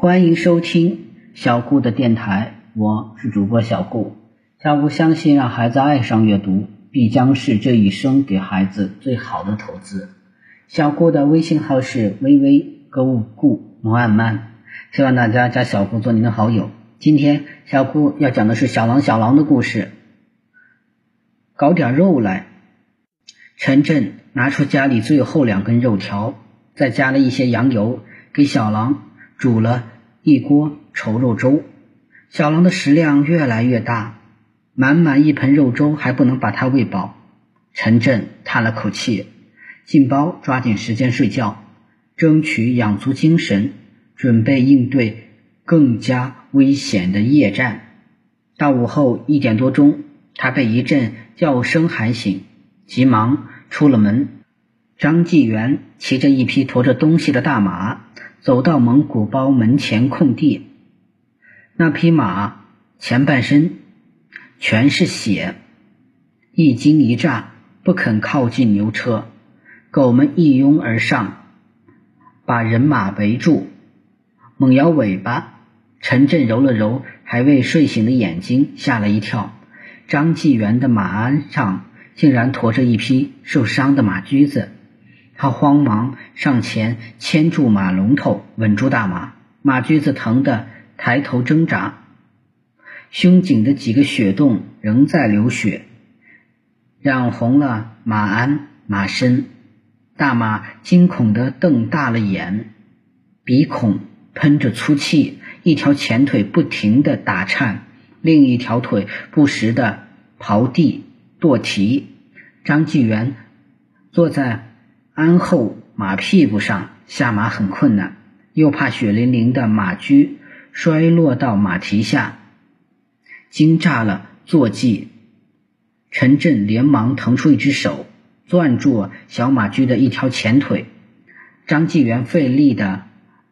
欢迎收听小顾的电台，我是主播小顾。小顾相信，让孩子爱上阅读，必将是这一生给孩子最好的投资。小顾的微信号是微微购物顾摩安曼，希望大家加小顾做您的好友。今天小顾要讲的是小狼小狼的故事。搞点肉来。陈震拿出家里最后两根肉条，再加了一些羊油，给小狼。煮了一锅稠肉粥，小狼的食量越来越大，满满一盆肉粥还不能把它喂饱。陈震叹了口气，进包抓紧时间睡觉，争取养足精神，准备应对更加危险的夜战。到午后一点多钟，他被一阵叫声喊醒，急忙出了门。张纪元骑着一匹驮着东西的大马。走到蒙古包门前空地，那匹马前半身全是血，一惊一乍，不肯靠近牛车。狗们一拥而上，把人马围住，猛摇尾巴。陈震揉了揉还未睡醒的眼睛，吓了一跳。张纪元的马鞍上竟然驮着一匹受伤的马驹子。他慌忙上前牵住马龙头，稳住大马。马驹子疼得抬头挣扎，胸颈的几个血洞仍在流血，染红了马鞍、马身。大马惊恐地瞪大了眼，鼻孔喷着粗气，一条前腿不停地打颤，另一条腿不时地刨地跺蹄。张继元坐在。鞍后马屁股上下马很困难，又怕血淋淋的马驹摔落到马蹄下，惊炸了坐骑。陈震连忙腾出一只手，攥住小马驹的一条前腿。张纪元费力的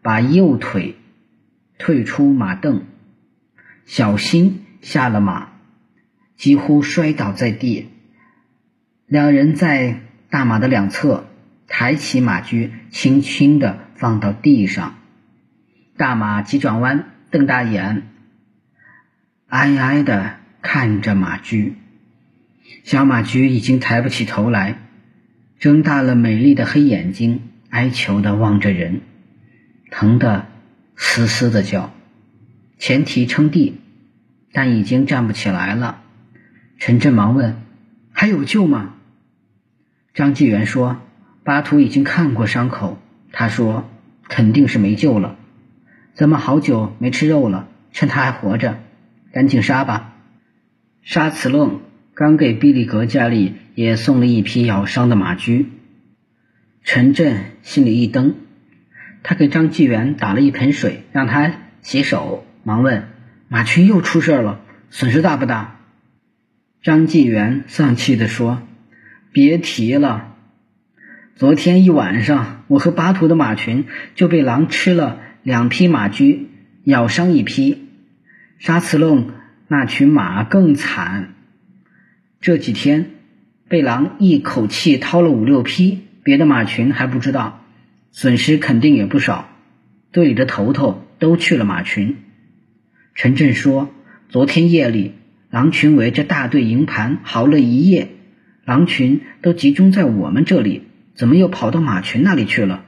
把右腿退出马凳，小心下了马，几乎摔倒在地。两人在大马的两侧。抬起马驹，轻轻地放到地上。大马急转弯，瞪大眼，哀哀地看着马驹。小马驹已经抬不起头来，睁大了美丽的黑眼睛，哀求地望着人，疼得嘶嘶的叫。前蹄撑地，但已经站不起来了。陈震忙问：“还有救吗？”张纪元说。巴图已经看过伤口，他说肯定是没救了。咱们好久没吃肉了，趁他还活着，赶紧杀吧。沙慈楞刚给毕力格家里也送了一匹咬伤的马驹。陈震心里一蹬，他给张纪元打了一盆水，让他洗手，忙问：马群又出事了，损失大不大？张纪元丧气地说：“别提了。”昨天一晚上，我和巴图的马群就被狼吃了两匹马驹，咬伤一匹。沙慈楞那群马更惨，这几天被狼一口气掏了五六匹，别的马群还不知道，损失肯定也不少。队里的头头都去了马群。陈震说，昨天夜里，狼群围着大队营盘嚎了一夜，狼群都集中在我们这里。怎么又跑到马群那里去了？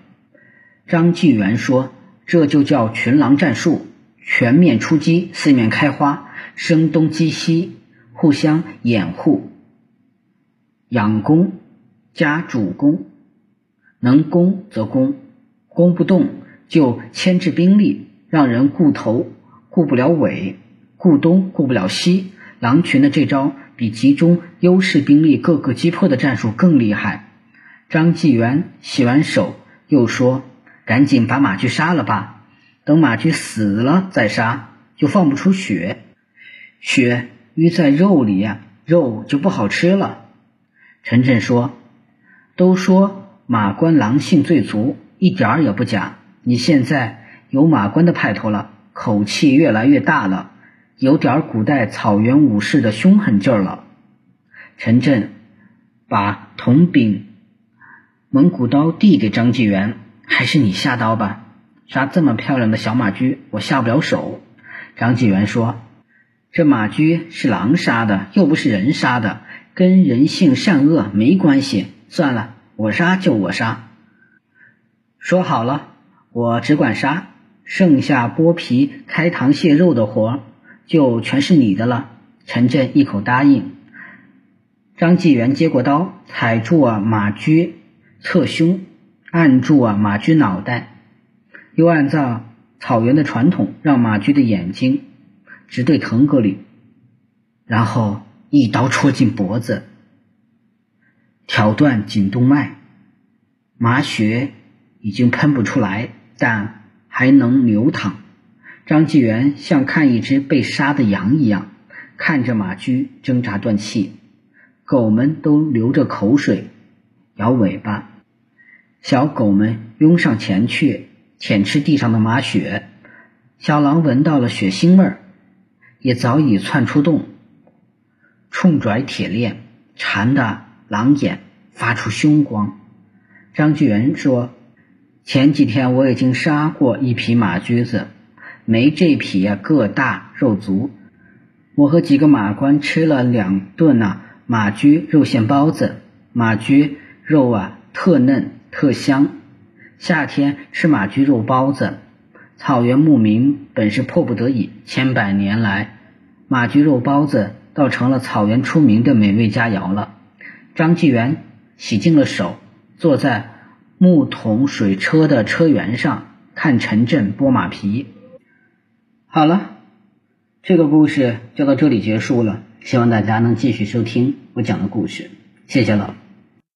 张纪元说：“这就叫群狼战术，全面出击，四面开花，声东击西，互相掩护，养攻加主攻，能攻则攻，攻不动就牵制兵力，让人顾头顾不了尾，顾东顾不了西。狼群的这招比集中优势兵力各个击破的战术更厉害。”张纪元洗完手，又说：“赶紧把马驹杀了吧，等马驹死了再杀，就放不出血，血淤在肉里呀，肉就不好吃了。”陈震说：“都说马关狼性最足，一点儿也不假。你现在有马关的派头了，口气越来越大了，有点古代草原武士的凶狠劲儿了。”陈震把铜柄。蒙古刀递给张纪元，还是你下刀吧。杀这么漂亮的小马驹，我下不了手。”张纪元说：“这马驹是狼杀的，又不是人杀的，跟人性善恶没关系。算了，我杀就我杀。说好了，我只管杀，剩下剥皮、开膛卸肉的活就全是你的了。”陈震一口答应。张纪元接过刀，踩住啊马驹侧胸，按住啊马驹脑袋，又按照草原的传统，让马驹的眼睛直对腾格里，然后一刀戳进脖子，挑断颈动脉，马血已经喷不出来，但还能流淌。张纪元像看一只被杀的羊一样，看着马驹挣扎断气。狗们都流着口水，摇尾巴。小狗们拥上前去舔吃地上的马血。小狼闻到了血腥味儿，也早已窜出洞，冲拽铁链，馋得狼眼发出凶光。张巨元说：“前几天我已经杀过一匹马驹子，没这匹呀个大肉足。我和几个马官吃了两顿呐。”马驹肉馅包子，马驹肉啊特嫩特香。夏天吃马驹肉包子，草原牧民本是迫不得已，千百年来，马驹肉包子倒成了草原出名的美味佳肴了。张纪元洗净了手，坐在木桶水车的车辕上，看陈震剥马皮。好了，这个故事就到这里结束了。希望大家能继续收听我讲的故事，谢谢了。